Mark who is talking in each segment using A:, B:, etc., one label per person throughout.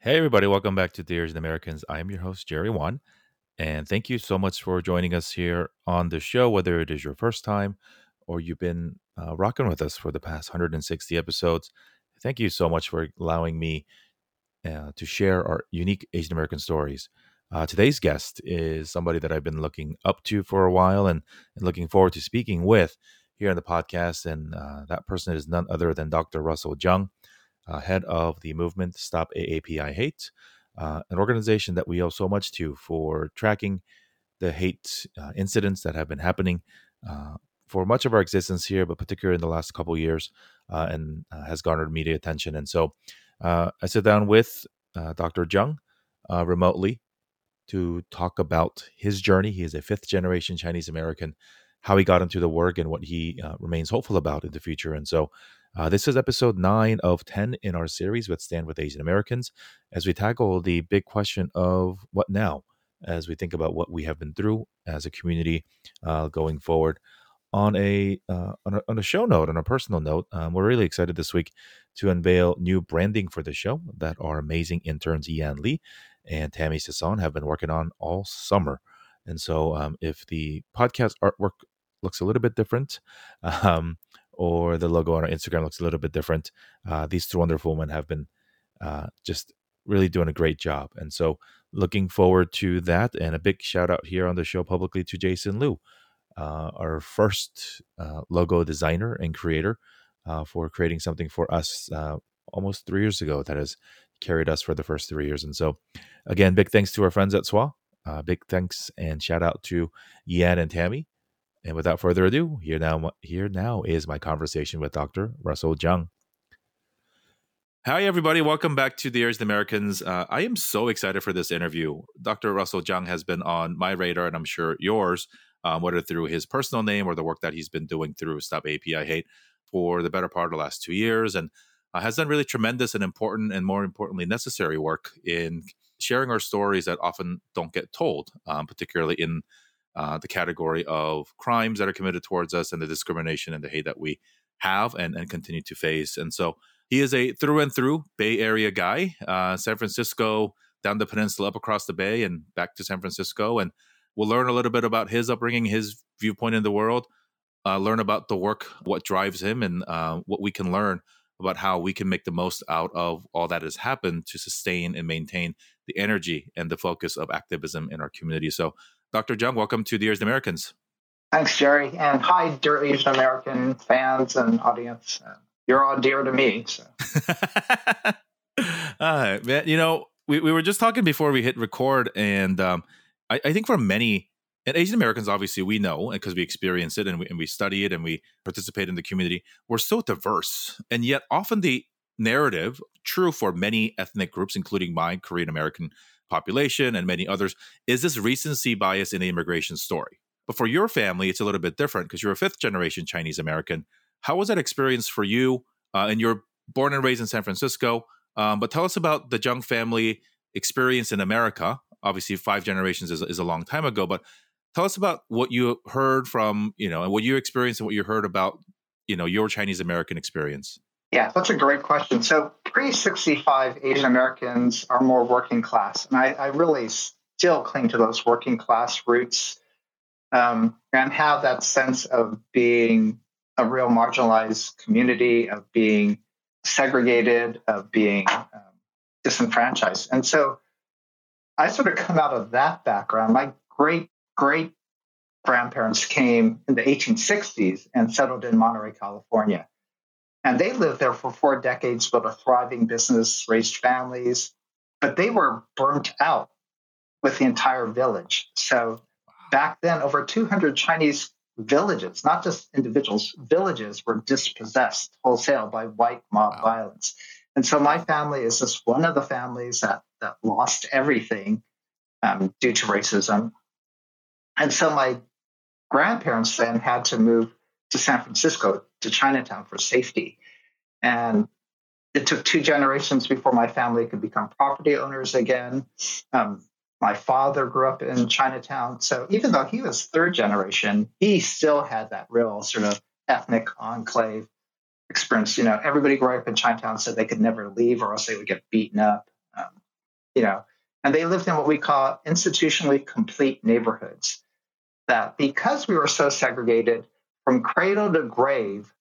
A: Hey, everybody, welcome back to Dear Asian Americans. I am your host, Jerry Won, and thank you so much for joining us here on the show, whether it is your first time or you've been uh, rocking with us for the past 160 episodes. Thank you so much for allowing me uh, to share our unique Asian American stories. Uh, today's guest is somebody that I've been looking up to for a while and, and looking forward to speaking with here on the podcast. And uh, that person is none other than Dr. Russell Jeung uh, head of the movement Stop AAPI Hate, uh, an organization that we owe so much to for tracking the hate uh, incidents that have been happening uh, for much of our existence here, but particularly in the last couple years, uh, and uh, has garnered media attention. And so I sit down with Dr. Jeung remotely to talk about his journey. He is a fifth generation Chinese American, how he got into the work, and what he remains hopeful about in the future. And so uh, this is episode 9 of 10 in our series with Stand with Asian Americans as we tackle the big question of what now as we think about what we have been through as a community uh, going forward. On a, uh, on a, on a show note, on a personal note, um, we're really excited this week to unveil new branding for the show that our amazing interns Yan Lee and Tammy Sisson have been working on all summer. And so, um, if the podcast artwork looks a little bit different, um, or the logo on our Instagram looks a little bit different. Uh, these two wonderful women have been uh, just really doing a great job. And so looking forward to that. And a big shout out here on the show publicly to Jason Liu, uh, our first uh, logo designer and creator uh, for creating something for us uh, almost three years ago that has carried us for the first three years. And so again, big thanks to our friends at SWA. big thanks and shout out to Yan and Tammy and without further ado, here now here now is my conversation with Dr. Russell Jeung. Hi, everybody. Welcome back to Dear Asian Americans. Uh, I am so excited for this interview. Dr. Russell Jeung has been on my radar, and I'm sure yours, um, whether through his personal name or the work that he's been doing through Stop API Hate for the better part of the last two years, and uh, has done really tremendous and important, and more importantly, necessary work in sharing our stories that often don't get told, um, particularly in uh, the category of crimes that are committed towards us and the discrimination and the hate that we have and, and continue to face. And so he is a through and through Bay Area guy, uh, San Francisco, down the peninsula, up across the bay, and back to San Francisco. And we'll learn a little bit about his upbringing, his viewpoint in the world, uh, learn about the work, what drives him, and uh, what we can learn about how we can make the most out of all that has happened to sustain and maintain the energy and the focus of activism in our community. So Dr. Jeung, welcome to Dear Asian Americans.
B: Thanks, Jerry. And hi, dear Asian American fans and audience. You're all dear to me. So.
A: uh, man, you know, we, we were just talking before we hit record, and um, I, I think for many, and Asian Americans, obviously, we know because we experience it and we, and we study it and we participate in the community, we're so diverse. And yet, often the narrative, true for many ethnic groups, including my Korean American population and many others is this recency bias in the immigration story. But for your family, it's a little bit different because you're a fifth generation Chinese American. How was that experience for you? Uh, and you're born and raised in San Francisco. Um, but tell us about the Jeung family experience in America. Obviously, five generations is, is a long time ago, but tell us about what you heard from, you know, and what you experienced and what you heard about, you know, your Chinese American experience.
B: Yeah, that's a great question. So pre 65 Asian Americans are more working class. And I, I, really still cling to those working class roots um, and have that sense of being a real marginalized community, of being segregated, of being um, disenfranchised. And so I sort of come out of that background. My great, great grandparents came in the 1860s and settled in Monterey, California. And they lived there for four decades, built a thriving business, raised families, but they were burnt out with the entire village. So back then, over 200 Chinese villages, not just individuals, villages were dispossessed wholesale by white mob wow. violence. And so my family is just one of the families that, that lost everything um, due to racism. And so my grandparents then had to move to San Francisco to Chinatown for safety. And it took two generations before my family could become property owners again. Um, my father grew up in Chinatown. So even though he was third generation, he still had that real sort of ethnic enclave experience. You know, everybody growing up in Chinatown said they could never leave or else they would get beaten up. Um, you know, and they lived in what we call institutionally complete neighborhoods. That because we were so segregated from cradle to grave,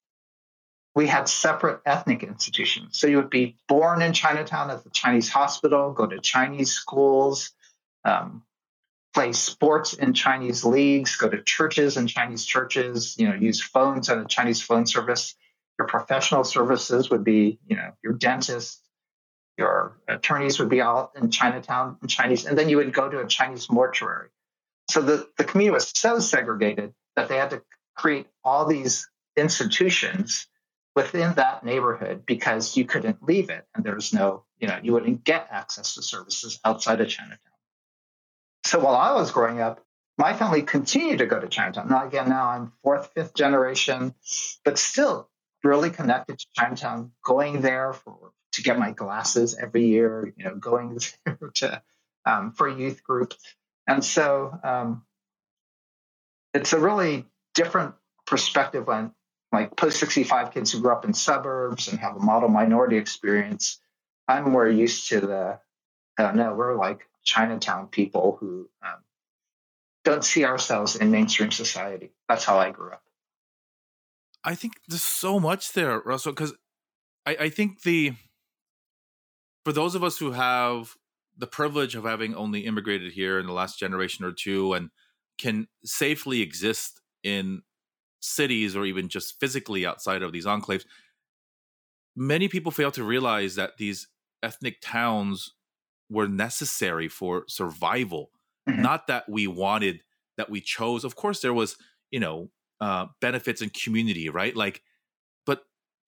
B: we had separate ethnic institutions. So you would be born in Chinatown at the Chinese hospital, go to Chinese schools, um, play sports in Chinese leagues, go to churches in Chinese churches, you know, use phones on a Chinese phone service. Your professional services would be, you know, your dentist, your attorneys would be all in Chinatown in Chinese, and then you would go to a Chinese mortuary. So the, the community was so segregated that they had to create all these institutions within that neighborhood because you couldn't leave it and there's no, you know, you wouldn't get access to services outside of Chinatown. So while I was growing up, my family continued to go to Chinatown. Now, again, now I'm fourth, fifth generation, but still really connected to Chinatown, going there for to get my glasses every year, you know, going there to um, for youth groups. And so um, it's a really different perspective when like post 65 kids who grew up in suburbs and have a model minority experience, I'm more used to the, I don't know, we're like Chinatown people who um, don't see ourselves in mainstream society. That's how I grew up.
A: I think there's so much there, Russell, because I, I think the, for those of us who have the privilege of having only immigrated here in the last generation or two and can safely exist in cities or even just physically outside of these enclaves, many people fail to realize that these ethnic towns were necessary for survival. Mm-hmm. Not that we wanted, that we chose. Of course, there was, you know, uh, benefits and community, right? Like,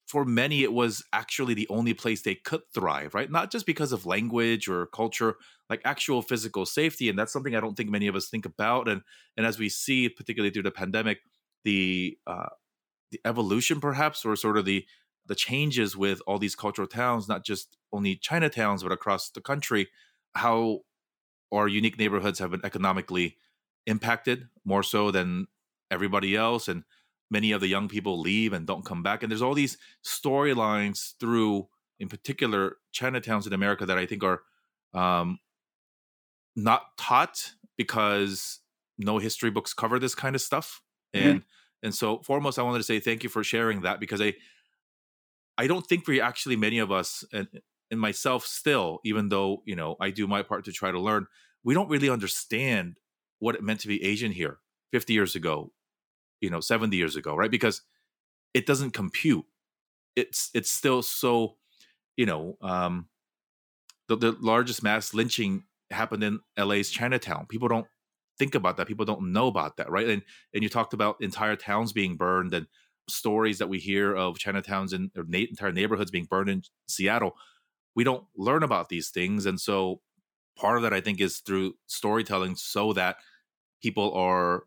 A: for many, it was actually the only place they could thrive, right? Not just because of language or culture, like actual physical safety, and that's something I don't think many of us think about. And and as we see, particularly through the pandemic, the uh, the evolution perhaps or sort of the the changes with all these cultural towns not just only chinatowns but across the country how our unique neighborhoods have been economically impacted more so than everybody else and many of the young people leave and don't come back and there's all these storylines through in particular chinatowns in america that i think are um, not taught because no history books cover this kind of stuff Mm-hmm. and mm-hmm. and so foremost i wanted to say thank you for sharing that because i i don't think we actually many of us and and myself still even though you know i do my part to try to learn we don't really understand what it meant to be asian here 50 years ago you know 70 years ago right because it doesn't compute it's it's still so you know um the, the largest mass lynching happened in la's chinatown people don't think about that. People don't know about that, right? And and you talked about entire towns being burned and stories that we hear of Chinatowns and or na- entire neighborhoods being burned in Seattle. We don't learn about these things, and so part of that I think is through storytelling, so that people are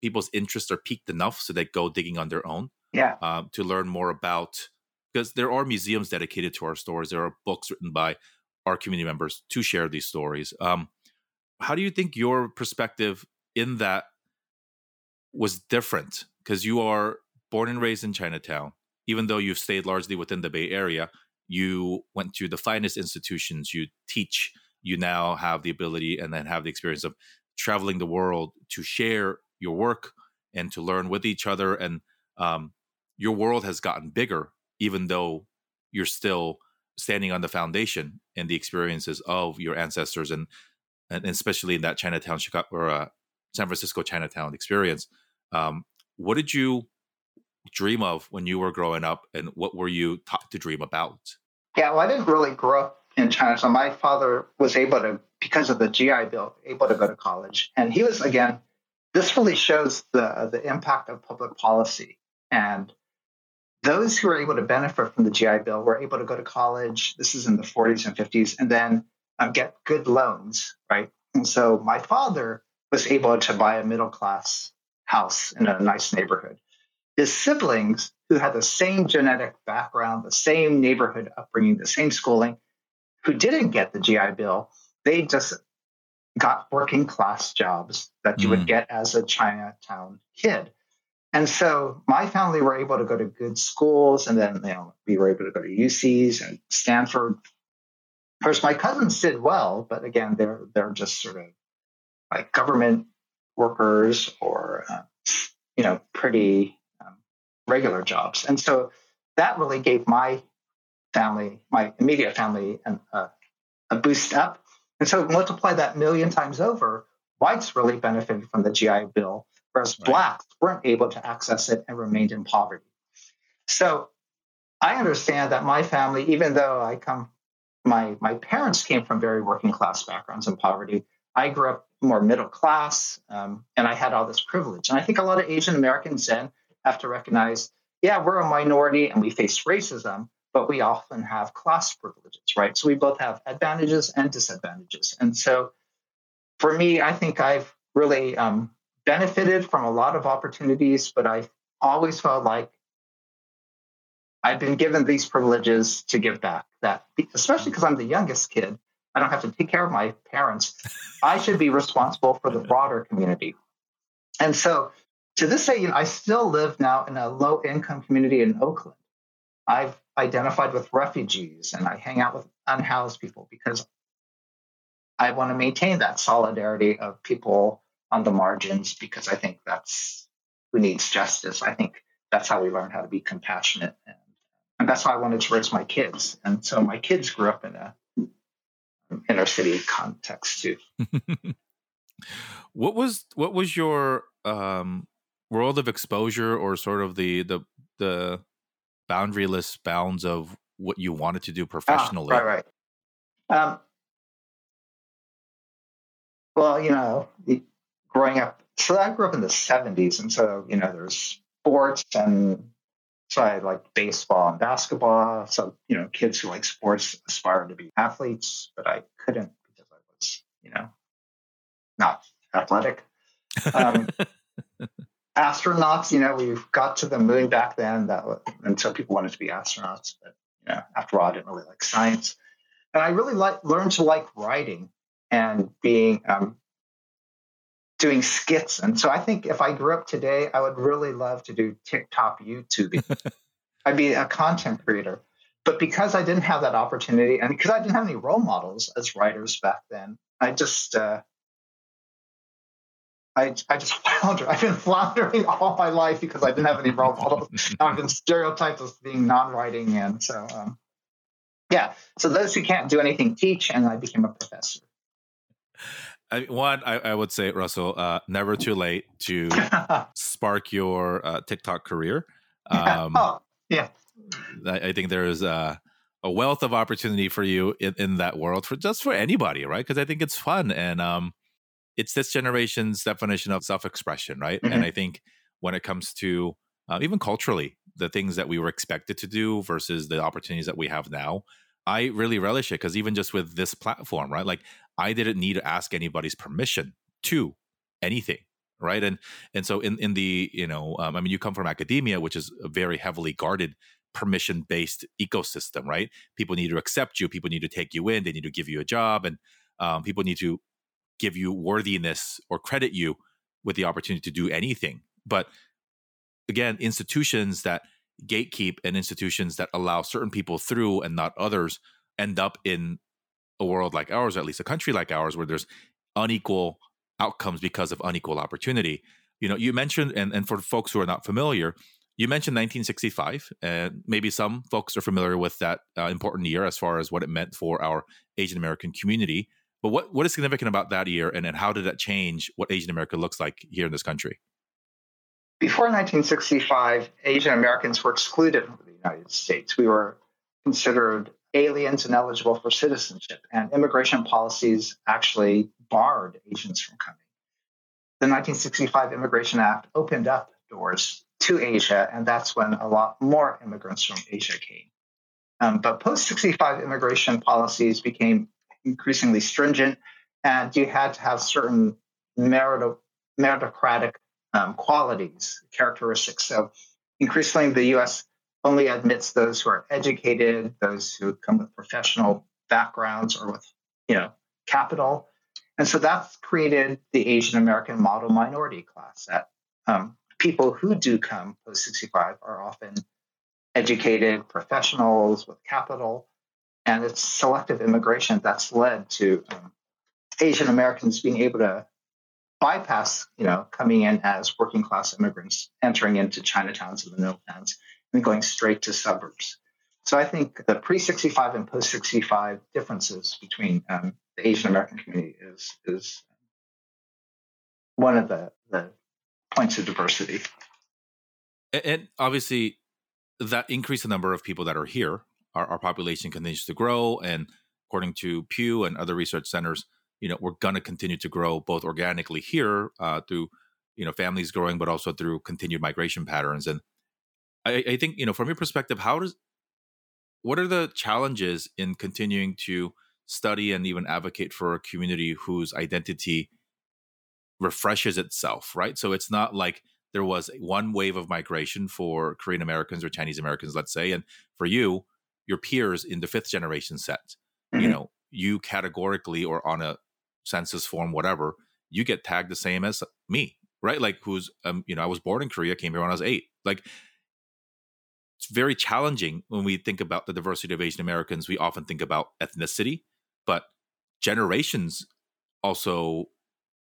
A: people's interests are piqued enough so they go digging on their own.
B: Yeah.
A: Um, to learn more about because there are museums dedicated to our stories. There are books written by our community members to share these stories. Um, how do you think your perspective in that was different? Because you are born and raised in Chinatown, even though you've stayed largely within the Bay Area, you went to the finest institutions, you teach, you now have the ability and then have the experience of traveling the world to share your work and to learn with each other. And um, your world has gotten bigger, even though you're still standing on the foundation and the experiences of your ancestors and and especially in that Chinatown, Chicago, or uh, San Francisco Chinatown experience. Um, what did you dream of when you were growing up, and what were you taught to dream about?
B: Yeah, well, I didn't really grow up in China, so my father was able to, because of the GI Bill, able to go to college, and he was again. This really shows the the impact of public policy, and those who were able to benefit from the GI Bill were able to go to college. This is in the 40s and 50s, and then um, get good loans, right? And so my father was able to buy a middle class house in a nice neighborhood. His siblings, who had the same genetic background, the same neighborhood upbringing, the same schooling, who didn't get the GI Bill, they just got working class jobs that you mm. would get as a Chinatown kid. And so my family were able to go to good schools, and then you know we were able to go to UCs and Stanford Of course, my cousins did well, but again, they're they're just sort of like government workers or uh, you know pretty um, regular jobs, and so that really gave my family, my immediate family, an, uh, a boost up. And so multiply that million times over, whites really benefited from the GI Bill, whereas right. blacks weren't able to access it and remained in poverty. So I understand that my family, even though I come, my my parents came from very working class backgrounds and poverty. I grew up more middle class, um, and I had all this privilege. And I think a lot of Asian Americans then have to recognize, yeah, we're a minority and we face racism, but we often have class privileges, right? So we both have advantages and disadvantages. And so for me, I think I've really um, benefited from a lot of opportunities, but I always felt like I've been given these privileges to give back. That, especially because I'm the youngest kid, I don't have to take care of my parents. I should be responsible for the broader community. And so, to this day, you know, I still live now in a low income community in Oakland. I've identified with refugees and I hang out with unhoused people because I want to maintain that solidarity of people on the margins because I think that's who needs justice. I think that's how we learn how to be compassionate. And, and that's how I wanted to raise my kids. And so my kids grew up in a inner city context too.
A: what was what was your um, world of exposure or sort of the the the boundaryless bounds of what you wanted to do ah, professionally?
B: Ah, right, right. Um, well, you know, growing up, so I grew up in the 70s. And so, you know, there's sports and so I like baseball and basketball. So, you know, kids who like sports aspire to be athletes, but I couldn't because I was, you know, not athletic. Um, astronauts, you know, we got to the moon back then that and so people wanted to be astronauts, but you know, after all, I didn't really like science. And I really like learned to like writing and being um, doing skits. And so I think if I grew up today, I would really love to do TikTok, YouTube. I'd be a content creator. But because I didn't have that opportunity and because I didn't have any role models as writers back then, I just uh, I, I just flounder. I've been floundering all my life because I didn't have any role models. I've been stereotyped as being non-writing, and so um, yeah. So those who can't do anything teach, and I became a professor.
A: I, one, I, I, would say, Russell, uh, never too late to spark your uh, TikTok career.
B: Um, oh, yeah.
A: I, I, think there is a, a, wealth of opportunity for you in, in, that world for just for anybody, right? Because I think it's fun and um, it's this generation's definition of self-expression, right? Mm-hmm. And I think when it comes to uh, even culturally, the things that we were expected to do versus the opportunities that we have now, I really relish it because even just with this platform, right? Like I didn't need to ask anybody's permission to anything, right? And and so in in the you know, um, I mean, you come from academia, which is a very heavily guarded permission based ecosystem, right? People need to accept you, people need to take you in, they need to give you a job, and um, people need to give you worthiness or credit you with the opportunity to do anything. But again, institutions that gatekeep and institutions that allow certain people through and not others end up in a world like ours, or at least a country like ours, where there's unequal outcomes because of unequal opportunity. You know, you mentioned, and, and for folks who are not familiar, you mentioned 1965, and maybe some folks are familiar with that uh, important year as far as what it meant for our Asian American community. But what, what is significant about that year, and, and how did that change what Asian America looks like here in this country?
B: Before 1965, Asian Americans were excluded from the United States. We were considered aliens and eligible for citizenship, and immigration policies actually barred Asians from coming. The 1965 Immigration Act opened up doors to Asia, and that's when a lot more immigrants from Asia came. Um, but post 65 immigration policies became increasingly stringent, and you had to have certain meritocratic um, qualities, characteristics. So increasingly, the U.S. only admits those who are educated, those who come with professional backgrounds or with, you know, capital. And so that's created the Asian American model minority class. That um, people who do come post 65 are often educated professionals with capital. And it's selective immigration that's led to um, Asian Americans being able to bypass, you know, coming in as working class immigrants, entering into Chinatowns and the middle towns, and going straight to suburbs. So I think the pre 65 and post 65 differences between um, the Asian American community is is one of the, the points of diversity.
A: And obviously, that increase the number of people that are here, our, our population continues to grow, and according to Pew and other research centers, you know we're going to continue to grow both organically here uh, through you know families growing, but also through continued migration patterns. And I, I think you know from your perspective, how does what are the challenges in continuing to study and even advocate for a community whose identity refreshes itself, right? So it's not like there was one wave of migration for Korean Americans or Chinese Americans, let's say, and for you, your peers in the fifth generation set, mm-hmm. you know, you categorically or on a census form, whatever, you get tagged the same as me, right? Like who's, um, you know, I was born in Korea, came here when I was eight. Like it's very challenging when we think about the diversity of Asian Americans. We often think about ethnicity, but generations also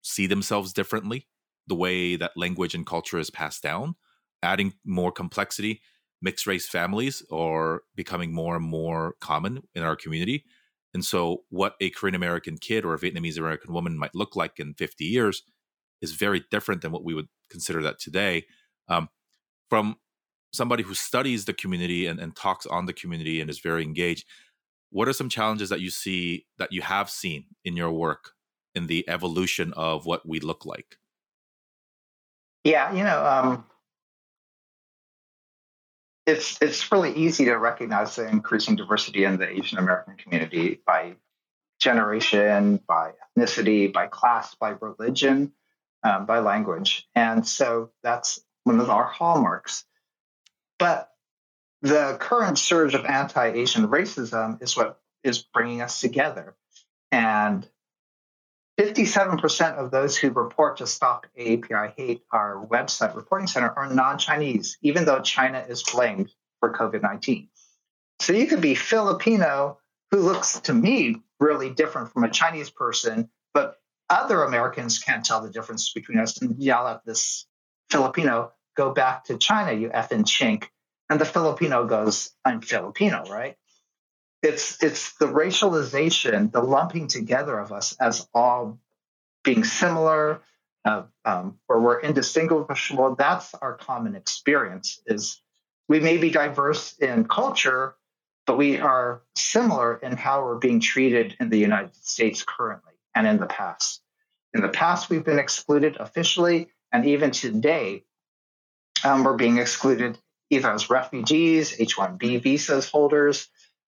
A: see themselves differently. The way that language and culture is passed down, adding more complexity, mixed race families are becoming more and more common in our community. And so, what a Korean American kid or a Vietnamese American woman might look like in 50 years is very different than what we would consider that today. Um, from somebody who studies the community and, and talks on the community and is very engaged, what are some challenges that you see that you have seen in your work in the evolution of what we look like?
B: Yeah, you know, um, it's it's really easy to recognize the increasing diversity in the Asian American community by generation, by ethnicity, by class, by religion, um, by language, and so that's one of our hallmarks. But the current surge of anti-Asian racism is what is bringing us together. And 57% of those who report to Stop AAPI Hate, our website reporting center, are non Chinese, even though China is blamed for COVID 19. So you could be Filipino, who looks to me really different from a Chinese person, but other Americans can't tell the difference between us and yell at this Filipino, go back to China, you effing chink. And the Filipino goes, I'm Filipino, right? It's it's the racialization, the lumping together of us as all being similar, uh, um, or we're indistinguishable. That's our common experience. Is we may be diverse in culture, but we are similar in how we're being treated in the United States currently and in the past. In the past, we've been excluded officially, and even today, um, we're being excluded either as refugees, H 1B visas holders,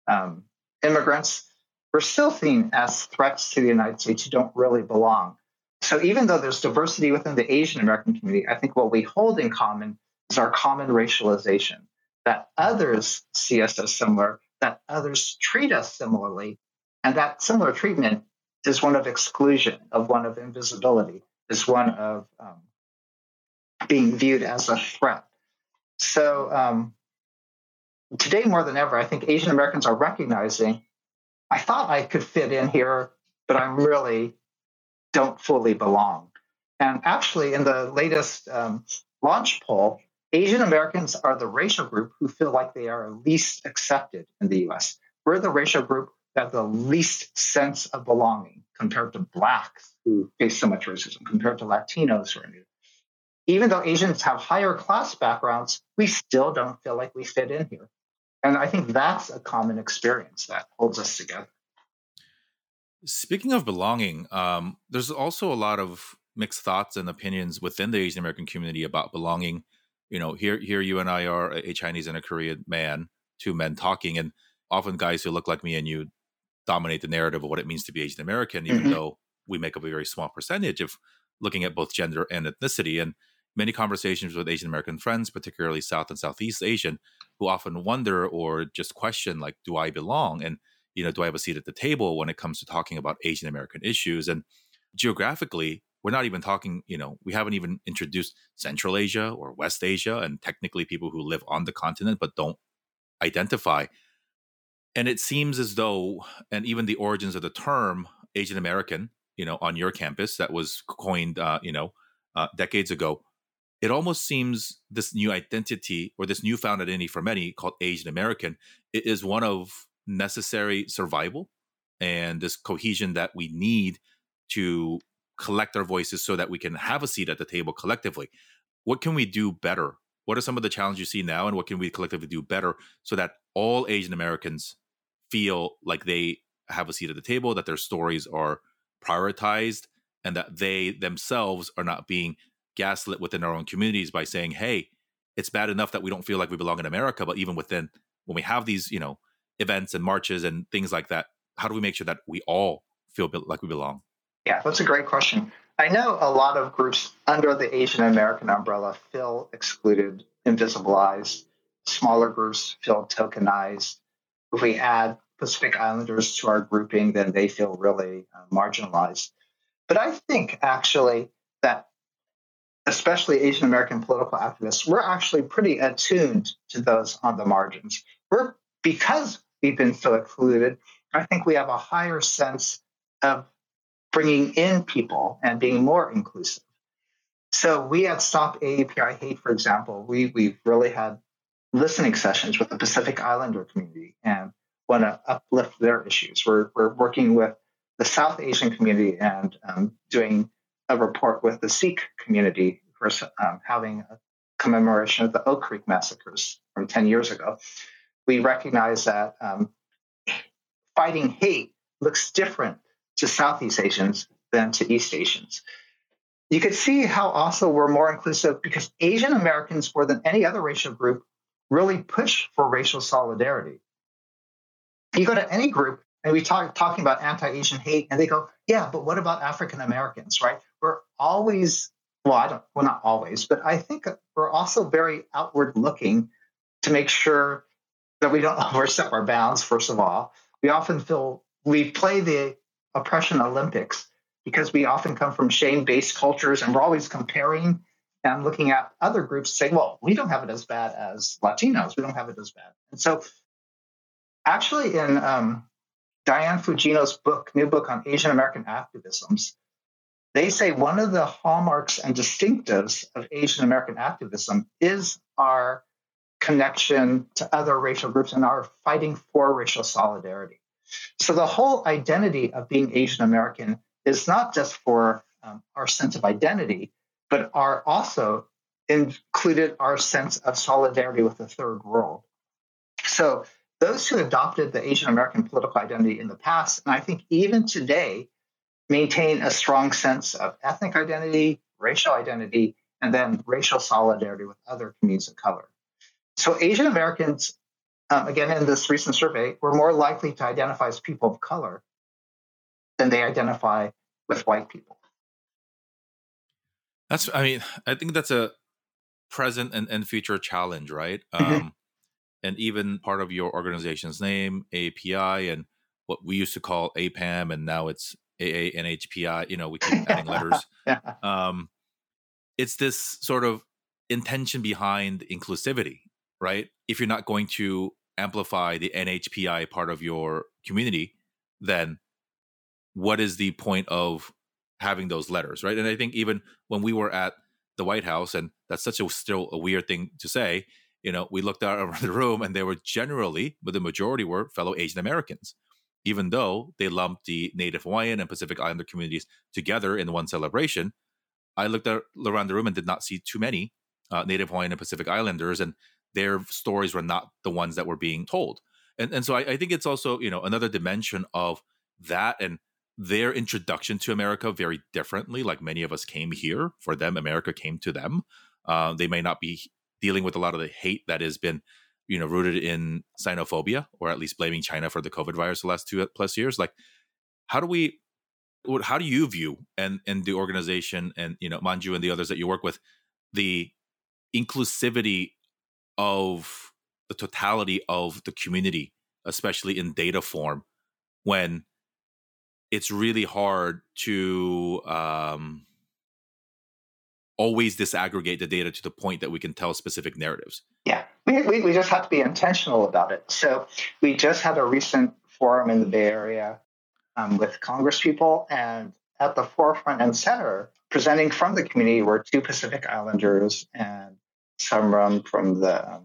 B: um, immigrants, we're still seen as threats to the United States who don't really belong. So even though there's diversity within the Asian American community, I think what we hold in common is our common racialization that others see us as similar, that others treat us similarly, and that similar treatment is one of exclusion, of one of invisibility, is one of um, being viewed as a threat. So um, today more than ever, I think Asian Americans are recognizing I thought I could fit in here, but I really don't fully belong. And actually, in the latest um, LAAUNCH poll, Asian Americans are the racial group who feel like they are least accepted in the US. We're the racial group that have the least sense of belonging compared to Blacks who face so much racism, compared to Latinos who are new. Even though Asians have higher class backgrounds, we still don't feel like we fit in here. And I think that's a common experience that holds us together.
A: Speaking of belonging, um, there's also a lot of mixed thoughts and opinions within the Asian American community about belonging. You know, here here you and I are a Chinese and a Korean man, two men talking, and often guys who look like me and you dominate the narrative of what it means to be Asian American, even mm-hmm. though we make up a very small percentage of looking at both gender and ethnicity. And many conversations with Asian American friends, particularly South and Southeast Asian, who often wonder or just question, like, do I belong? And, you know, do I have a seat at the table when it comes to talking about Asian American issues? And geographically, we're not even talking, you know, we haven't even introduced Central Asia or West Asia and technically people who live on the continent but don't identify. and it seems as though, and even the origins of the term Asian American, you know, on your campus that was coined, uh, you know, uh, decades ago, it almost seems this new identity or this newfound identity for many called Asian American is one of necessary survival and this cohesion that we need to collect our voices so that we can have a seat at the table collectively. What can we do better? What are some of the challenges you see now, and what can we collectively do better so that all Asian Americans feel like they have a seat at the table, that their stories are prioritized, and that they themselves are not being gaslit within our own communities by saying, hey, it's bad enough that we don't feel like we belong in America, but even within when we have these, you know, events and marches and things like that, how do we make sure that we all feel like we belong?
B: Yeah, that's a great question. I know a lot of groups under the Asian American umbrella feel excluded, invisibilized. Smaller groups feel tokenized. If we add Pacific Islanders to our grouping, then they feel really uh, marginalized. But I think actually that, especially Asian American political activists, we're actually pretty attuned to those on the margins. We're because we've been so excluded. I think we have a higher sense of bringing in people and being more inclusive. So we at Stop AAPI Hate, for example, we we've really had listening sessions with the Pacific Islander community and want to uplift their issues. We're we're working with the South Asian community and um, doing a report with the Sikh community for um, having a commemoration of the Oak Creek massacres from 10 years ago. We recognize that um, fighting hate looks different to Southeast Asians than to East Asians. You could see how also we're more inclusive because Asian Americans, more than any other racial group, really push for racial solidarity. You go to any group and we talk talking about anti-Asian hate, and they go, "Yeah, but what about African Americans?" Right? We're always, well, I don't, well, not always, but I think we're also very outward looking to make sure that we don't overstep our bounds. First of all, we often feel we play the oppression Olympics because we often come from shame based cultures and we're always comparing and looking at other groups saying, well, we don't have it as bad as Latinos. We don't have it as bad. And so, actually, in um, Diane Fujino's book, new book on Asian American activisms, they say one of the hallmarks and distinctives of Asian American activism is our connection to other racial groups and our fighting for racial solidarity. So the whole identity of being Asian American is not just for um, our sense of identity, but are also included our sense of solidarity with the third world. So those who adopted the Asian American political identity in the past, and I think even today, maintain a strong sense of ethnic identity, racial identity, and then racial solidarity with other communities of color. So Asian Americans um, again, in this recent survey, were more likely to identify as people of color than they identify with white people.
A: That's, I mean, I think that's a present and, and future challenge, right? Mm-hmm. Um, and even part of your organization's name, API, and what we used to call APAM, and now it's AANHPI, you know, we keep adding letters. yeah. um, it's this sort of intention behind inclusivity, right? If you're not going to amplify the NHPI part of your community, then what is the point of having those letters, right? And I think even when we were at the White House, and that's such a still a weird thing to say, you know, we looked out around the room and they were generally, but the majority were fellow Asian Americans, even though they lumped the Native Hawaiian and Pacific Islander communities together in one celebration. I looked out around the room and did not see too many uh, Native Hawaiian and Pacific Islanders, and their stories were not the ones that were being told. And and so I, I think it's also you know another dimension of that and their introduction to America very differently. Like many of us came here for them, America came to them. Uh, they may not be dealing with a lot of the hate that has been, you know, rooted in xenophobia or at least blaming China for the COVID virus the last two plus years. Like, how do we, how do you view and and the organization and you know Manju and the others that you work with the inclusivity of the totality of the community, especially in data form, when it's really hard to um, always disaggregate the data to the point that we can tell specific narratives.
B: Yeah, we, we, we just have to be intentional about it. So we just had a recent forum in the Bay Area um, with Congress people, and at the forefront and center, presenting from the community, were two Pacific Islanders and someone from the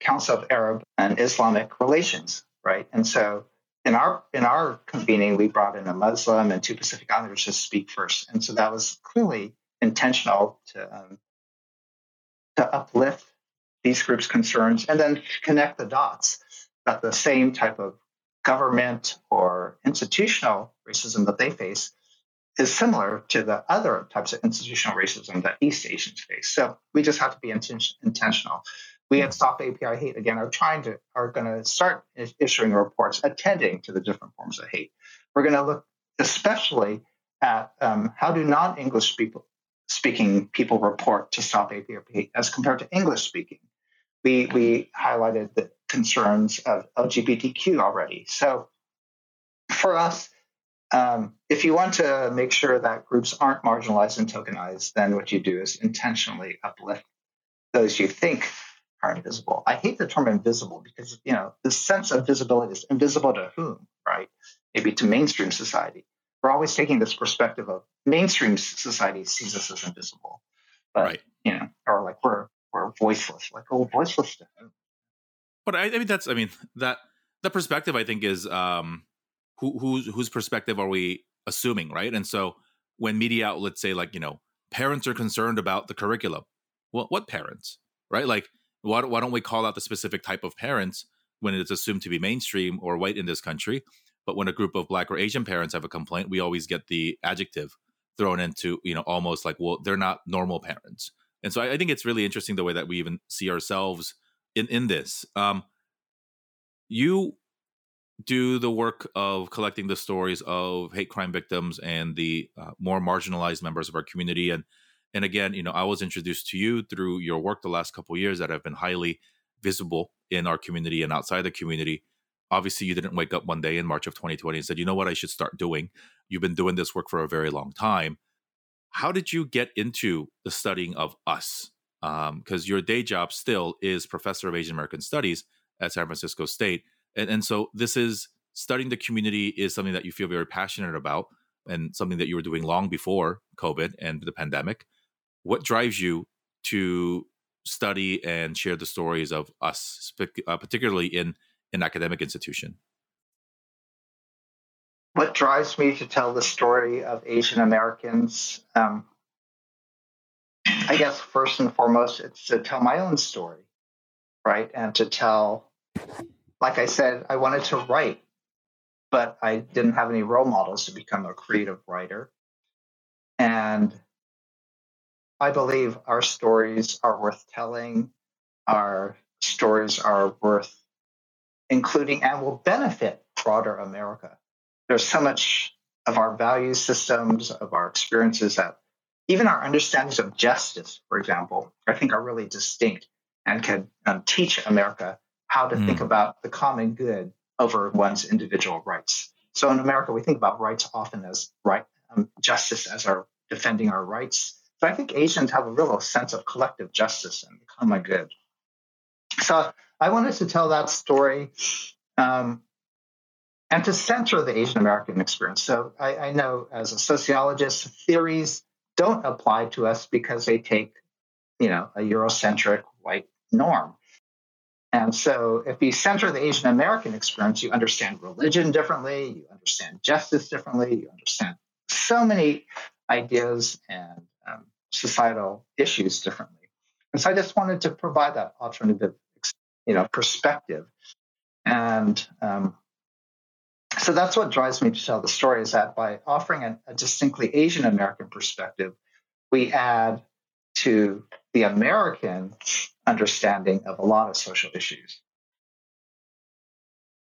B: Council of Arab and Islamic Relations, right? And so in our in our convening, we brought in a Muslim and two Pacific Islanders to speak first, and so that was clearly intentional to um, to uplift these groups' concerns and then connect the dots that the same type of government or institutional racism that they face is similar to the other types of institutional racism that East Asians face. So we just have to be inten- intentional. We at Stop API Hate again are trying to are going to start issuing reports attending to the different forms of hate. We're going to look especially at um, how do non-English people speaking people report to Stop Hate as compared to English speaking. We we highlighted the concerns of LGBTQ already. So for us, um, if you want to make sure that groups aren't marginalized and tokenized, then what you do is intentionally uplift those you think are invisible. I hate the term invisible because you know the sense of visibility is invisible to whom, right? Maybe to mainstream society. We're always taking this perspective of mainstream society sees us as invisible, but right. you know, or like we're we're voiceless, like oh, voiceless?
A: But I, I mean, that's I mean that the perspective I think is um who whose whose perspective are we assuming, right? And so when media outlets say like you know parents are concerned about the curriculum, well, what parents, right? Like why, why don't we call out the specific type of parents when it's assumed to be mainstream or white in this country? But when a group of black or Asian parents have a complaint, we always get the adjective thrown into, you know, almost like, well, they're not normal parents. And so I, I think it's really interesting the way that we even see ourselves in, in this. Um, you do the work of collecting the stories of hate crime victims and the uh, more marginalized members of our community and and again, you know, I was introduced to you through your work the last couple years that have been highly visible in our community and outside the community. Obviously, you didn't wake up one day in March of 2020 and said, "You know what? I should start doing." You've been doing this work for a very long time. How did you get into the studying of us? Because um, your day job still is professor of Asian American Studies at San Francisco State, and, and so this is studying the community is something that you feel very passionate about and something that you were doing long before COVID and the pandemic what drives you to study and share the stories of us, uh, particularly in an academic institution?
B: What drives me to tell the story of Asian Americans? Um, I guess first and foremost, it's to tell my own story, right? And to tell, like I said, I wanted to write, but I didn't have any role models to become a creative writer. And I believe our stories are worth telling. Our stories are worth including and will benefit broader America. There's so much of our value systems, of our experiences that even our understandings of justice, for example, I think are really distinct and can um, teach America how to mm. think about the common good over one's individual rights. So in America, we think about rights often as right um, justice as our defending our rights, so I think Asians have a real sense of collective justice and common good. So I wanted to tell that story um, and to center the Asian American experience. So I, I know as a sociologist, theories don't apply to us because they take, you know, a Eurocentric white norm. And so if you center the Asian American experience, you understand religion differently, you understand justice differently, you understand so many ideas and um, societal issues differently. And so I just wanted to provide that alternative, you know, perspective. And um, so that's what drives me to tell the story is that by offering a, a distinctly Asian American perspective, we add to the American understanding of a lot of social issues.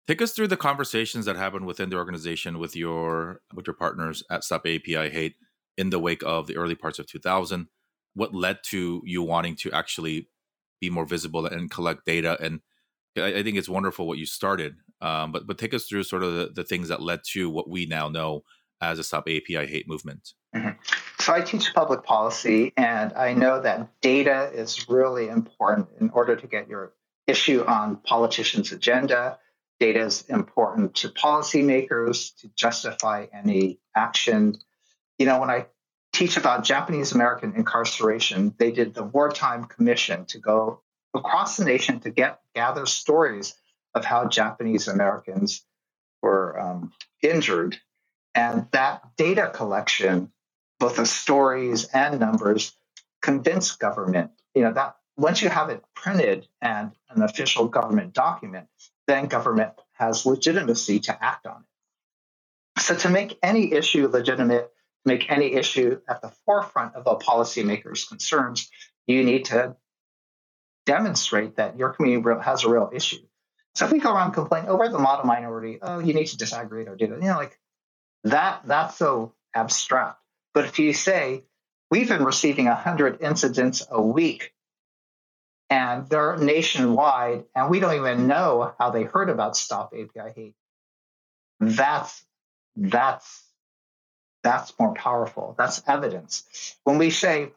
A: Take us through the conversations that happened within the organization with your with your partners at Stop API Hate in the wake of the early parts of 2000 what led to you wanting to actually be more visible and collect data and i, I think it's wonderful what you started um, but but take us through sort of the, the, things that led to what we now know as a stop api hate movement
B: mm-hmm. So I teach public policy, and I know that data is really important in order to get your issue on politicians' agenda. Data is important to policymakers to justify any action. You know, when I teach about Japanese American incarceration, they did the wartime commission to go across the nation to get gather stories of how Japanese Americans were um, injured, and that data collection, both of stories and numbers, convinced government. You know that once you have it printed and an official government document, then government has legitimacy to act on it. So to make any issue legitimate, make any issue at the forefront of a policymaker's concerns, you need to demonstrate that your community has a real issue. So if we go around complaining, oh, we're the model minority, oh, you need to disaggregate our data, you know, like that, that's so abstract. But if you say, we've been receiving 100 incidents a week and they're nationwide, and we don't even know how they heard about Stop AAPI Hate, that's, that's, that's more powerful. That's evidence. When we say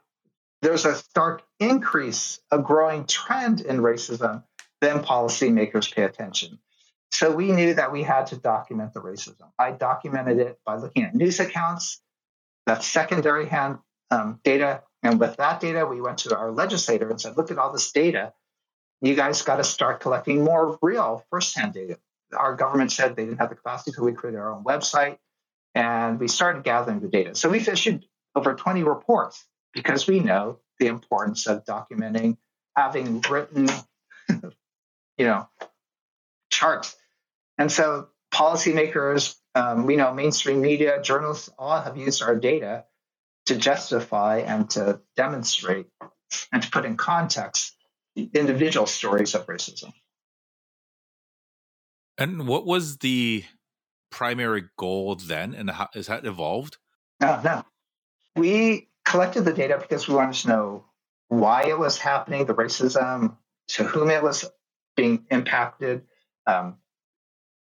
B: there's a stark increase, a growing trend in racism, then policymakers pay attention. So we knew that we had to document the racism. I documented it by looking at news accounts, that's secondary hand um, data. And with that data, we went to our legislator and said, look at all this data. You guys got to start collecting more real firsthand data. Our government said they didn't have the capacity, so we created our own website and we started gathering the data. So we've issued over 20 reports because we know the importance of documenting, having written, you know, charts. And so policymakers, um, we know mainstream media, journalists all have used our data to justify and to demonstrate and to put in context individual stories of racism.
A: And what was the primary goal then, and how has that evolved?
B: No, no. We collected the data because we wanted to know why it was happening, the racism, to whom it was being impacted, um,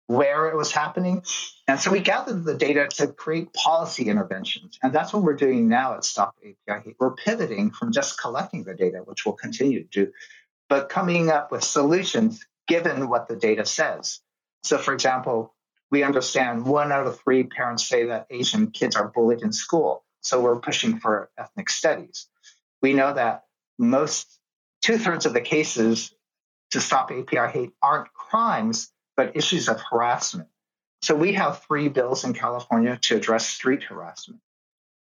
B: where it was happening. And so we gathered the data to create policy interventions. And that's what we're doing now at Stop AAPI. We're pivoting from just collecting the data, which we'll continue to do, but coming up with solutions given what the data says. So, for example, we understand one out of three parents say that Asian kids are bullied in school. So we're pushing for ethnic studies. We know that most two thirds of the cases to stop AAPI hate aren't crimes, but issues of harassment. So we have three bills in California to address street harassment.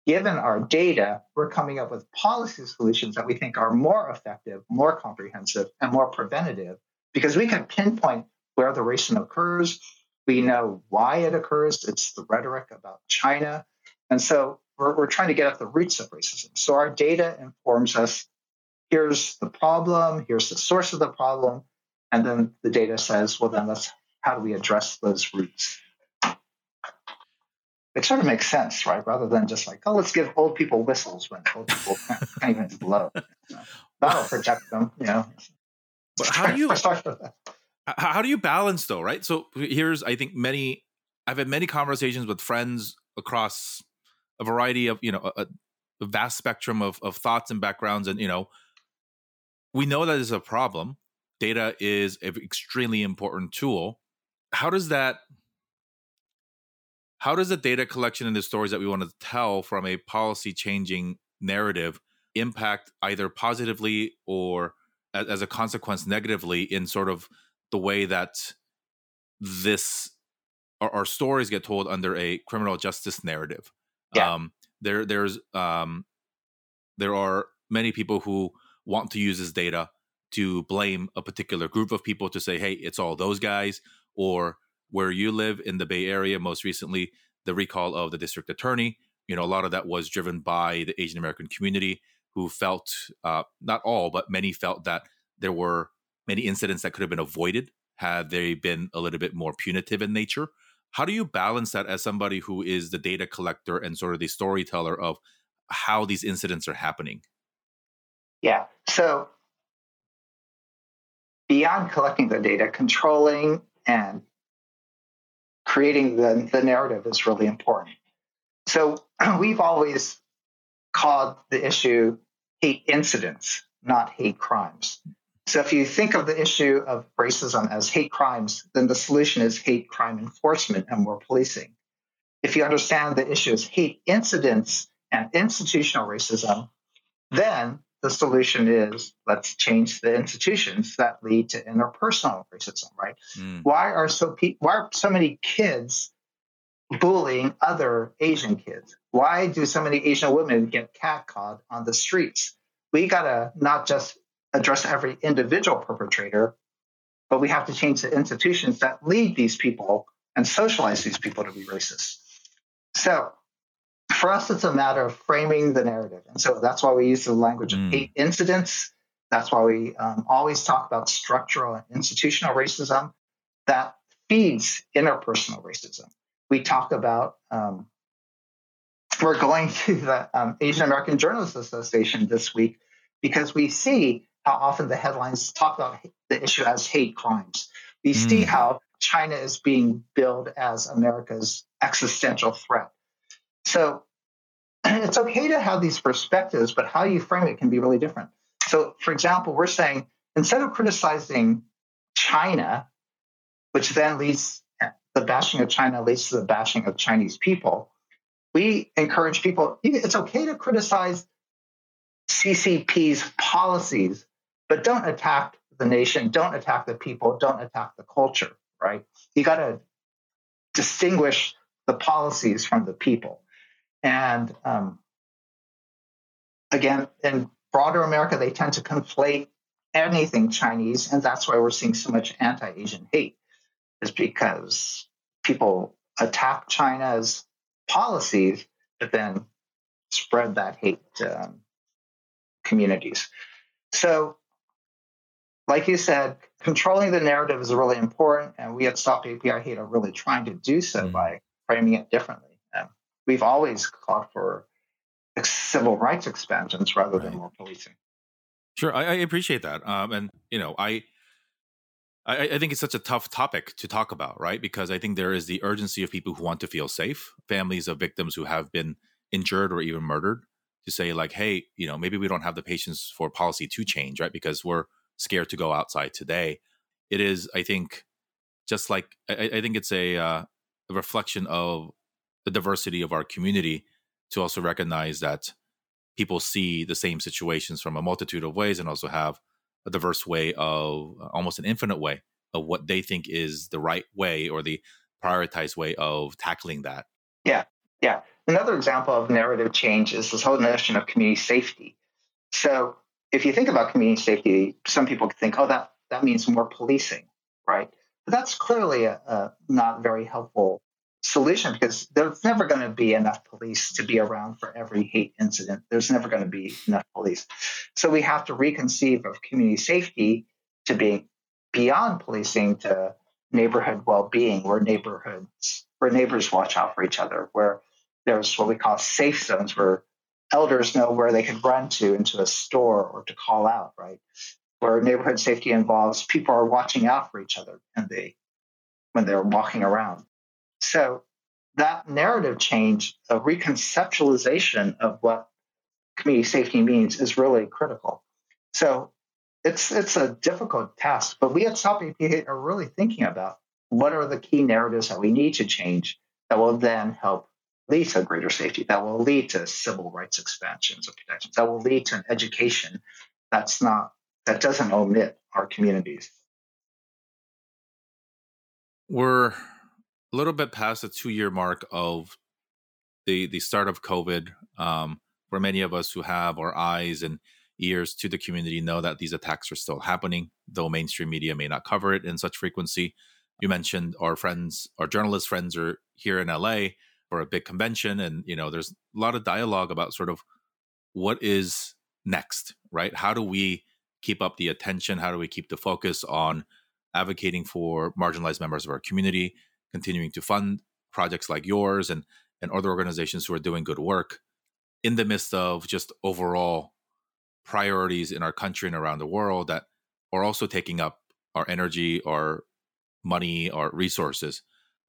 B: Given our data, we're coming up with policy solutions that we think are more effective, more comprehensive, and more preventative because we can pinpoint where the racism occurs. We know why it occurs. It's the rhetoric about China. And so we're, we're trying to get at the roots of racism. So our data informs us here's the problem, here's the source of the problem, and then the data says, well, then let's how do we address those roots? It sort of makes sense, right? Rather than just like, oh, let's give old people whistles when old people can't, even blow. You know, that'll protect them, you know.
A: But how do you how do you balance though, right? So here's I think many I've had many conversations with friends across a variety of you know a, a vast spectrum of, of thoughts and backgrounds and you know we know that is a problem data is an extremely important tool how does that how does the data collection and the stories that we want to tell from a policy changing narrative impact either positively or as, as a consequence negatively in sort of the way that this our, our stories get told under a criminal justice narrative yeah. Um, there, there's, um, there are many people who want to use this data to blame a particular group of people to say, "Hey, it's all those guys," or where you live in the Bay Area. Most recently, the recall of the district attorney. You know, a lot of that was driven by the Asian American community who felt, uh, not all, but many felt that there were many incidents that could have been avoided had they been a little bit more punitive in nature. How do you balance that as somebody who is the data collector and sort of the storyteller of how these incidents are happening?
B: Yeah. So beyond collecting the data, controlling and creating the, the narrative is really important. So we've always called the issue hate incidents, not hate crimes. So if you think of the issue of racism as hate crimes, then the solution is hate crime enforcement and more policing. If you understand the issue as hate incidents and institutional racism, then the solution is let's change the institutions that lead to interpersonal racism, right? Mm. Why are so pe- why are so many kids bullying other Asian kids? Why do so many Asian women get catcalled on the streets? We gotta not just address every individual perpetrator, but we have to change the institutions that lead these people and socialize these people to be racist. So for us, it's a matter of framing the narrative. And so that's why we use the language of mm. hate incidents. That's why we um, always talk about structural and institutional racism that feeds interpersonal racism. We talk about, um, we're going to the um, Asian American Journalists Association this week because we see how often the headlines talk about the issue as hate crimes. We mm. see how China is being billed as America's existential threat. So it's okay to have these perspectives, but how you frame it can be really different. So, for example, we're saying instead of criticizing China, which then leads the bashing of China leads to the bashing of Chinese people, we encourage people. It's okay to criticize CCP's policies, but don't attack the nation, don't attack the people, don't attack the culture. Right? You got to distinguish the policies from the people. And um, again, in broader America, they tend to conflate anything Chinese, and that's why we're seeing so much anti-Asian hate, is because people attack China's policies, but then spread that hate to um, communities. So, like you said, controlling the narrative is really important, and we at Stop AAPI Hate are really trying to do so mm-hmm. by framing it differently we've always called for civil rights expansions rather right. than more policing.
A: Sure, I, I appreciate that, um, and you know, I, I, I think it's such a tough topic to talk about, right? Because I think there is the urgency of people who want to feel safe, families of victims who have been injured or even murdered, to say like, hey, you know, maybe we don't have the patience for policy to change, right? Because we're scared to go outside today. It is, I think, just like I, I think it's a, uh, a reflection of the diversity of our community to also recognize that people see the same situations from a multitude of ways and also have a diverse way of almost an infinite way of what they think is the right way or the prioritized way of tackling that.
B: Yeah, yeah. Another example of narrative change is this whole notion of community safety. So if you think about community safety, some people think, oh, that, that means more policing, right? But that's clearly a, a not very helpful solution because there's never going to be enough police to be around for every hate incident. There's never going to be enough police. So we have to reconceive of community safety to being beyond policing to neighborhood well-being where neighborhoods where neighbors watch out for each other where there's what we call safe zones where elders know where they can run to into a store or to call out right where neighborhood safety involves people are watching out for each other and they when they're walking around so that narrative change, a reconceptualization of what community safety means is really critical. So it's it's a difficult task, but we at Stop AAPI are really thinking about what are the key narratives that we need to change that will then help lead to greater safety, that will lead to civil rights expansions or protections, that will lead to an education that's not that doesn't omit our communities.
A: We're a little bit past the two year mark of the the start of COVID, um, for many of us who have our eyes and ears to the community know that these attacks are still happening, though mainstream media may not cover it in such frequency. You mentioned our friends, our journalist friends are here in LA for a big convention, and you know there's a lot of dialogue about sort of what is next, right? How do we keep up the attention? How do we keep the focus on advocating for marginalized members of our community? continuing to fund projects like yours and and other organizations who are doing good work in the midst of just overall priorities in our country and around the world that are also taking up our energy our money our resources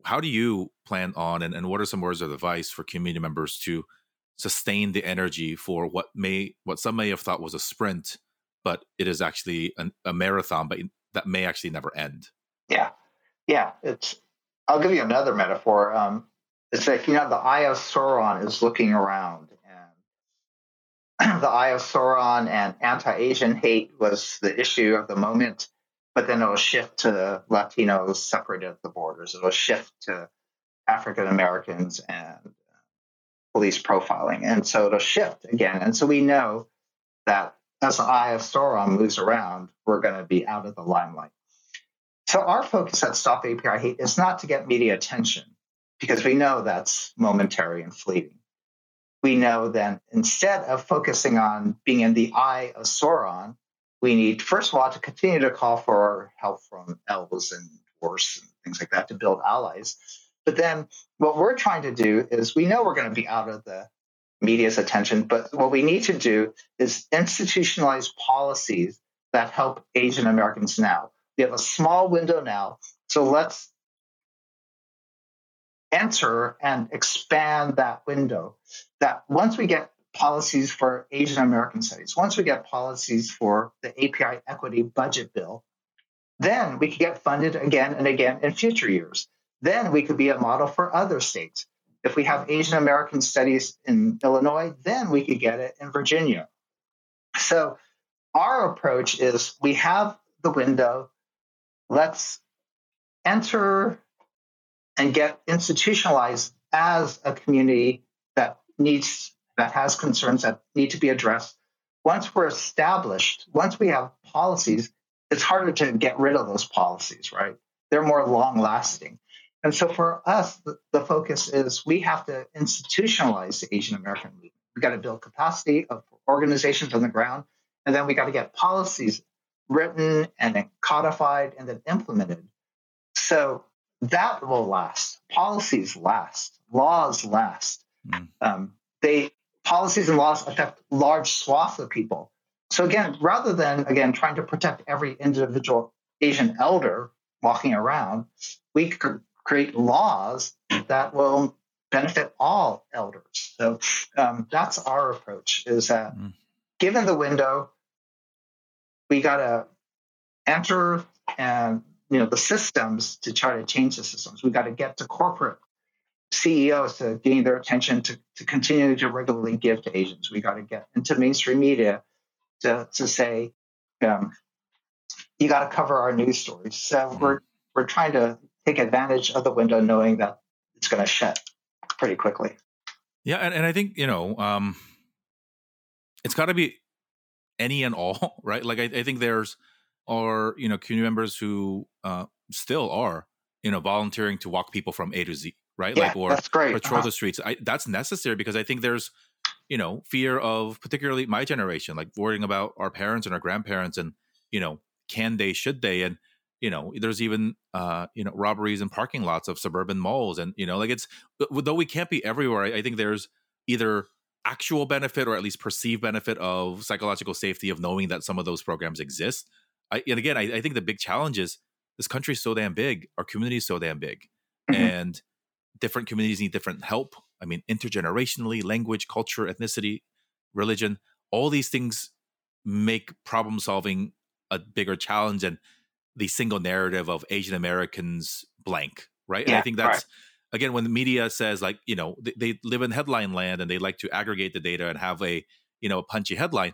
A: how do you plan on and, and what are some words of advice for community members to sustain the energy for what may what some may have thought was a sprint, but it is actually an, a marathon, but that may actually never end.
B: Yeah, yeah. It's. I'll give you another metaphor. Um, it's like you know the eye of Sauron is looking around, and the eye of Sauron and anti-Asian hate was the issue of the moment. But then it'll shift to Latinos separated at the borders. It'll shift to African Americans and police profiling. And so it'll shift again. And so we know that as the eye of Sauron moves around, we're going to be out of the limelight. So our focus at Stop AAPI Hate is not to get media attention because we know that's momentary and fleeting. We know that instead of focusing on being in the eye of Sauron, we need, first of all, to continue to call for help from elves and dwarfs and things like that to build allies. But then what we're trying to do is we know we're going to be out of the media's attention, but what we need to do is institutionalize policies that help Asian Americans now. We have a small window now, so let's enter and expand that window. That once we get policies for Asian American studies, once we get policies for the API equity budget bill, then we could get funded again and again in future years. Then we could be a model for other states. If we have Asian American studies in Illinois, then we could get it in Virginia. So our approach is we have the window. Let's enter and get institutionalized as a community that needs that has concerns that need to be addressed. Once we're established, once we have policies, it's harder to get rid of those policies, right? They're more long lasting. And so for us, the, the focus is we have to institutionalize the Asian American movement. We've got to build capacity of organizations on the ground, and then we got to get policies written and then codified and then implemented. So that will last. Policies last. Laws last. Mm. Um, they policies and laws affect large swaths of people. So again, rather than again trying to protect every individual Asian elder walking around, we could create laws that will benefit all elders. So um, that's our approach is that mm. given the window, we got to enter and you know the systems to try to change the systems. We got to get to corporate CEOs to gain their attention to, to continue to regularly give to Asians. We got to get into mainstream media to, to say, um, you got to cover our news stories. So mm. we're we're trying to take advantage of the window knowing that it's going to shut pretty quickly.
A: Yeah, and, and I think you know um, it's got to be any and all, right? Like I, I, think there's are you know community members who uh, still are you know volunteering to walk people from A to Z, right?
B: Yeah,
A: like or
B: that's great.
A: patrol
B: uh-huh.
A: the streets. I, that's necessary because I think there's you know fear of particularly my generation, like worrying about our parents and our grandparents, and you know can they, should they, and you know there's even uh you know robberies in parking lots of suburban malls and you know like it's though we can't be everywhere i, I think there's either actual benefit or at least perceived benefit of psychological safety of knowing that some of those programs exist I, and again I, I think the big challenge is this country is so damn big our community is so damn big mm-hmm. and different communities need different help i mean intergenerationally language culture ethnicity religion all these things make problem solving a bigger challenge and the single narrative of Asian Americans blank, right?
B: Yeah,
A: and I think that's
B: right.
A: again when the media says like you know they, they, live in headline land and they like to aggregate the data and have a you know a punchy headline.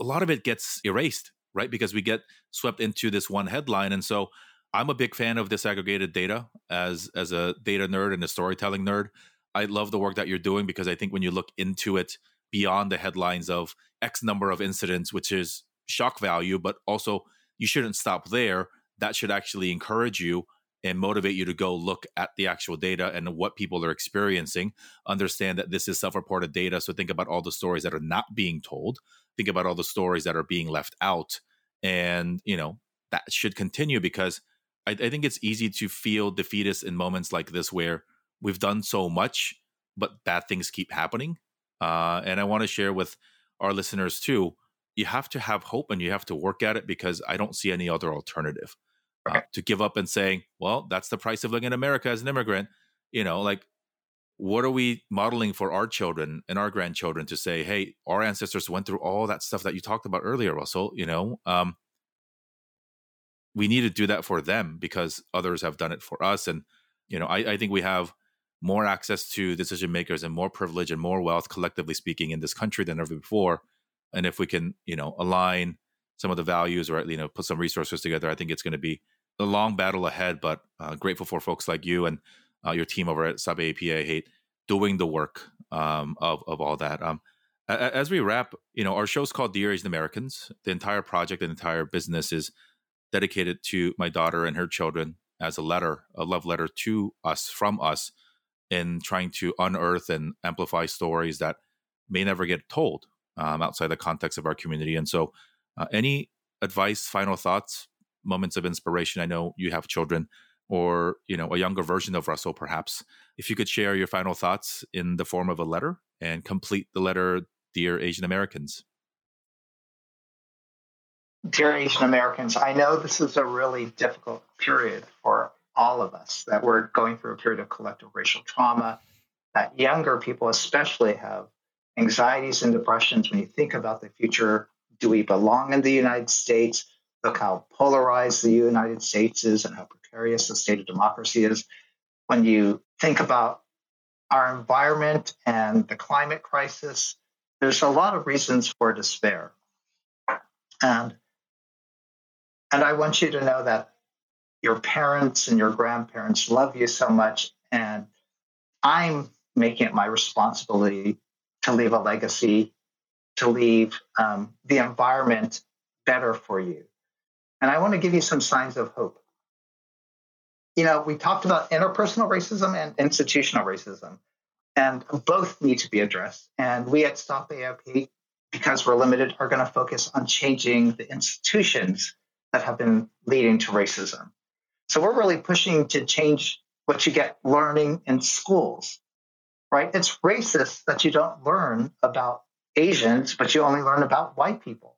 A: A lot of it gets erased, right? Because we get swept into this one headline, and so I'm a big fan of disaggregated data as as a data nerd and a storytelling nerd. I love the work that you're doing because I think when you look into it beyond the headlines of X number of incidents, which is shock value, but also you shouldn't stop there. That should actually encourage you and motivate you to go look at the actual data and what people are experiencing. Understand that this is self reported data. So think about all the stories that are not being told. Think about all the stories that are being left out. And, you know, that should continue because I, I think it's easy to feel defeatist in moments like this where we've done so much, but bad things keep happening. Uh, and I want to share with our listeners too you have to have hope and you have to work at it because I don't see any other alternative. Uh, to give up and saying, well, that's the price of living in America as an immigrant, you know, like what are we modeling for our children and our grandchildren to say, hey, our ancestors went through all that stuff that you talked about earlier, Russell? You know, um, we need to do that for them because others have done it for us. And, you know, I, I think we have more access to decision makers and more privilege and more wealth, collectively speaking, in this country than ever before. And if we can, you know, align some of the values or, you know, put some resources together, I think it's going to be a long battle ahead. But uh, grateful for folks like you and uh, your team over at Stop AAPI Hate doing the work um, of, of all that. Um, as we wrap, you know, our show's called Dear Asian Americans. The entire project, the entire business is dedicated to my daughter and her children as a letter, a love letter to us from us in trying to unearth and amplify stories that may never get told um, outside the context of our community. And so, uh, any advice, final thoughts, moments of inspiration? I know you have children, or you know, a younger version of Russell, perhaps. If you could share your final thoughts in the form of a letter and complete the letter, dear Asian Americans.
B: Dear Asian Americans, I know this is a really difficult period for all of us, that we're going through a period of collective racial trauma, that younger people especially have anxieties and depressions when you think about the future. Do we belong in the United States? Look how polarized the United States is and how precarious the state of democracy is. When you think about our environment and the climate crisis, there's a lot of reasons for despair. And and I want you to know that your parents and your grandparents love you so much. And I'm making it my responsibility to leave a legacy, to leave um, the environment better for you. And I want to give you some signs of hope. You know, we talked about interpersonal racism and institutional racism, and both need to be addressed. And we at Stop AAPI, because we're limited, are going to focus on changing the institutions that have been leading to racism. So we're really pushing to change what you get learning in schools, right? It's racist that you don't learn about Asians, but you only learn about white people.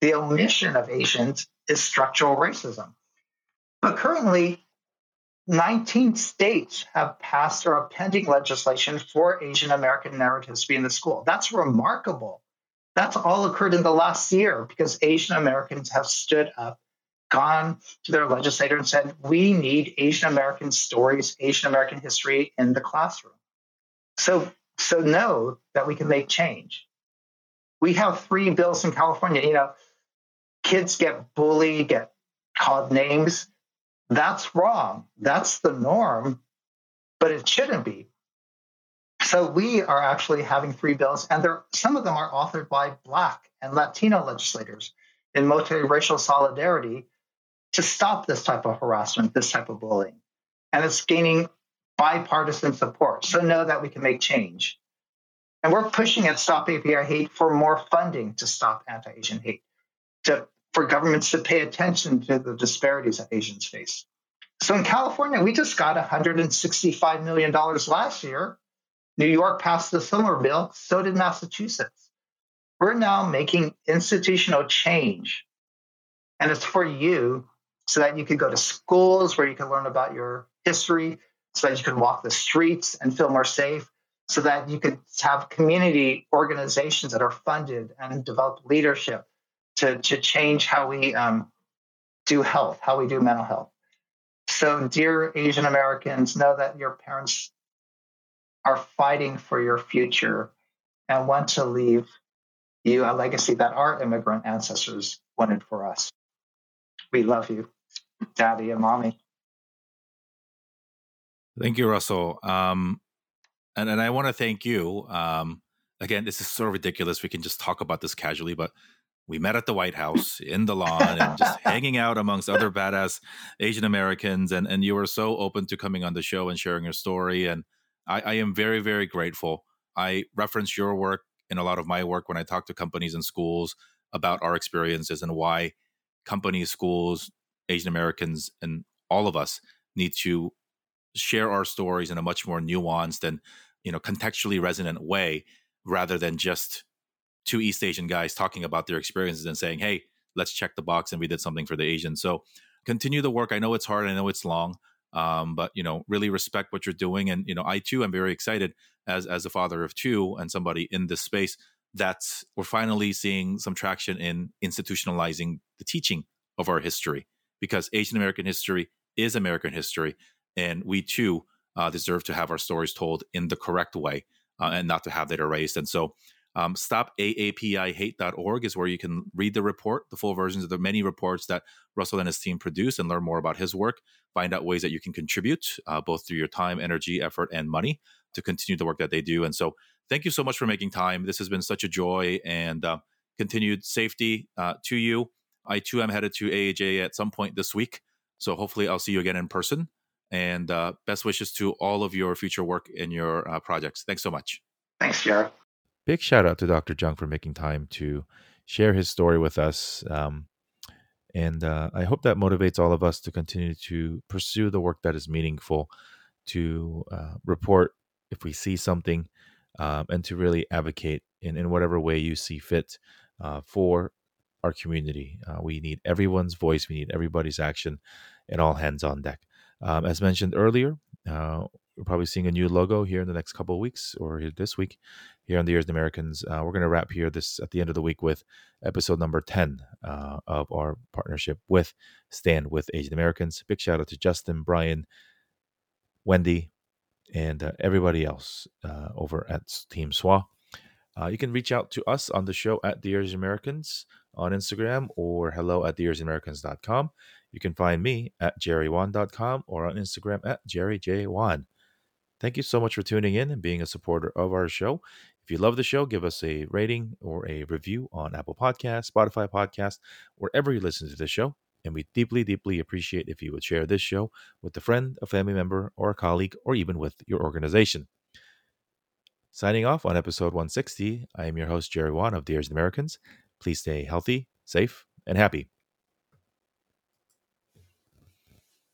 B: The omission of Asians is structural racism. But currently, 19 states have passed or are pending legislation for Asian American narratives to be in the school. That's remarkable. That's all occurred in the last year because Asian Americans have stood up, gone to their legislator and said, we need Asian American stories, Asian American history in the classroom. So, so know that we can make change. We have three bills in California. You know, kids get bullied, get called names. That's wrong. That's the norm, but it shouldn't be. So we are actually having three bills, and some of them are authored by Black and Latino legislators in multiracial solidarity to stop this type of harassment, this type of bullying. And it's gaining bipartisan support. So know that we can make change. And we're pushing at Stop AAPI Hate for more funding to stop anti Asian hate, to, for governments to pay attention to the disparities that Asians face. So in California, we just got $165 million last year New York passed a similar bill, so did Massachusetts. We're now making institutional change, and it's for you so that you can go to schools where you can learn about your history, so that you can walk the streets and feel more safe, so that you could have community organizations that are funded and develop leadership to, to change how we um, do health, how we do mental health. So, dear Asian Americans, know that your parents are fighting for your future and want to leave you a legacy that our immigrant ancestors wanted for us. We love you, Daddy and Mommy.
A: Thank you, Russell. Um, and, and I want to thank you. Um, again, this is so ridiculous. We can just talk about this casually, but we met at the White House in the lawn and just hanging out amongst other badass Asian Americans. And, and you were so open to coming on the show and sharing your story. And I, I am very, very grateful. I reference your work in a lot of my work when I talk to companies and schools about our experiences and why companies, schools, Asian Americans, and all of us need to share our stories in a much more nuanced and you know contextually resonant way rather than just two East Asian guys talking about their experiences and saying, "Hey, let's check the box and we did something for the Asian." So continue the work. I know it's hard. I know it's long. Um, but you know, really respect what you're doing, and you know, I too am very excited as as a father of two and somebody in this space that we're finally seeing some traction in institutionalizing the teaching of our history because Asian American history is American history, and we too uh, deserve to have our stories told in the correct way uh, and not to have that erased. And so, um, stopaapihate.org is where you can read the report, the full versions of the many reports that Russell and his team produce, and learn more about his work. Find out ways that you can contribute, uh, both through your time, energy, effort, and money, to continue the work that they do. And so, thank you so much for making time. This has been such a joy and uh, continued safety uh, to you. I too am headed to AAJ at some point this week. So hopefully I'll see you again in person. And uh, best wishes to all of your future work and your uh, projects. Thanks so much.
B: Thanks, Jared.
A: Big shout out to Dr. Jeung for making time to share his story with us. Um, and uh, I hope that motivates all of us to continue to pursue the work that is meaningful, to uh, report if we see something, um, and to really advocate in, in whatever way you see fit uh, for our community. Uh, we need everyone's voice, we need everybody's action, and all hands on deck. Um, as mentioned earlier, uh, we're probably seeing a new logo here in the next couple of weeks or this week here on Dear Asian Americans. Uh, we're going to wrap here this at the end of the week with episode number 10 uh, of our partnership with Stand with Asian Americans. Big shout out to Justin, Brian, Wendy, and uh, everybody else uh, over at Team SWA. Uh, you can reach out to us on the show at Dear Asian Americans on Instagram or hello at dearasianamericans.com. You can find me at jerrywon.com or on Instagram at jerryjwon. Thank you so much for tuning in and being a supporter of our show. If you love the show, give us a rating or a review on Apple Podcasts, Spotify Podcast, wherever you listen to the show. And we deeply, deeply appreciate if you would share this show with a friend, a family member, or a colleague, or even with your organization. Signing off on episode 160, I am your host, Jerry Won of Dear Asian Americans. Please stay healthy, safe, and happy.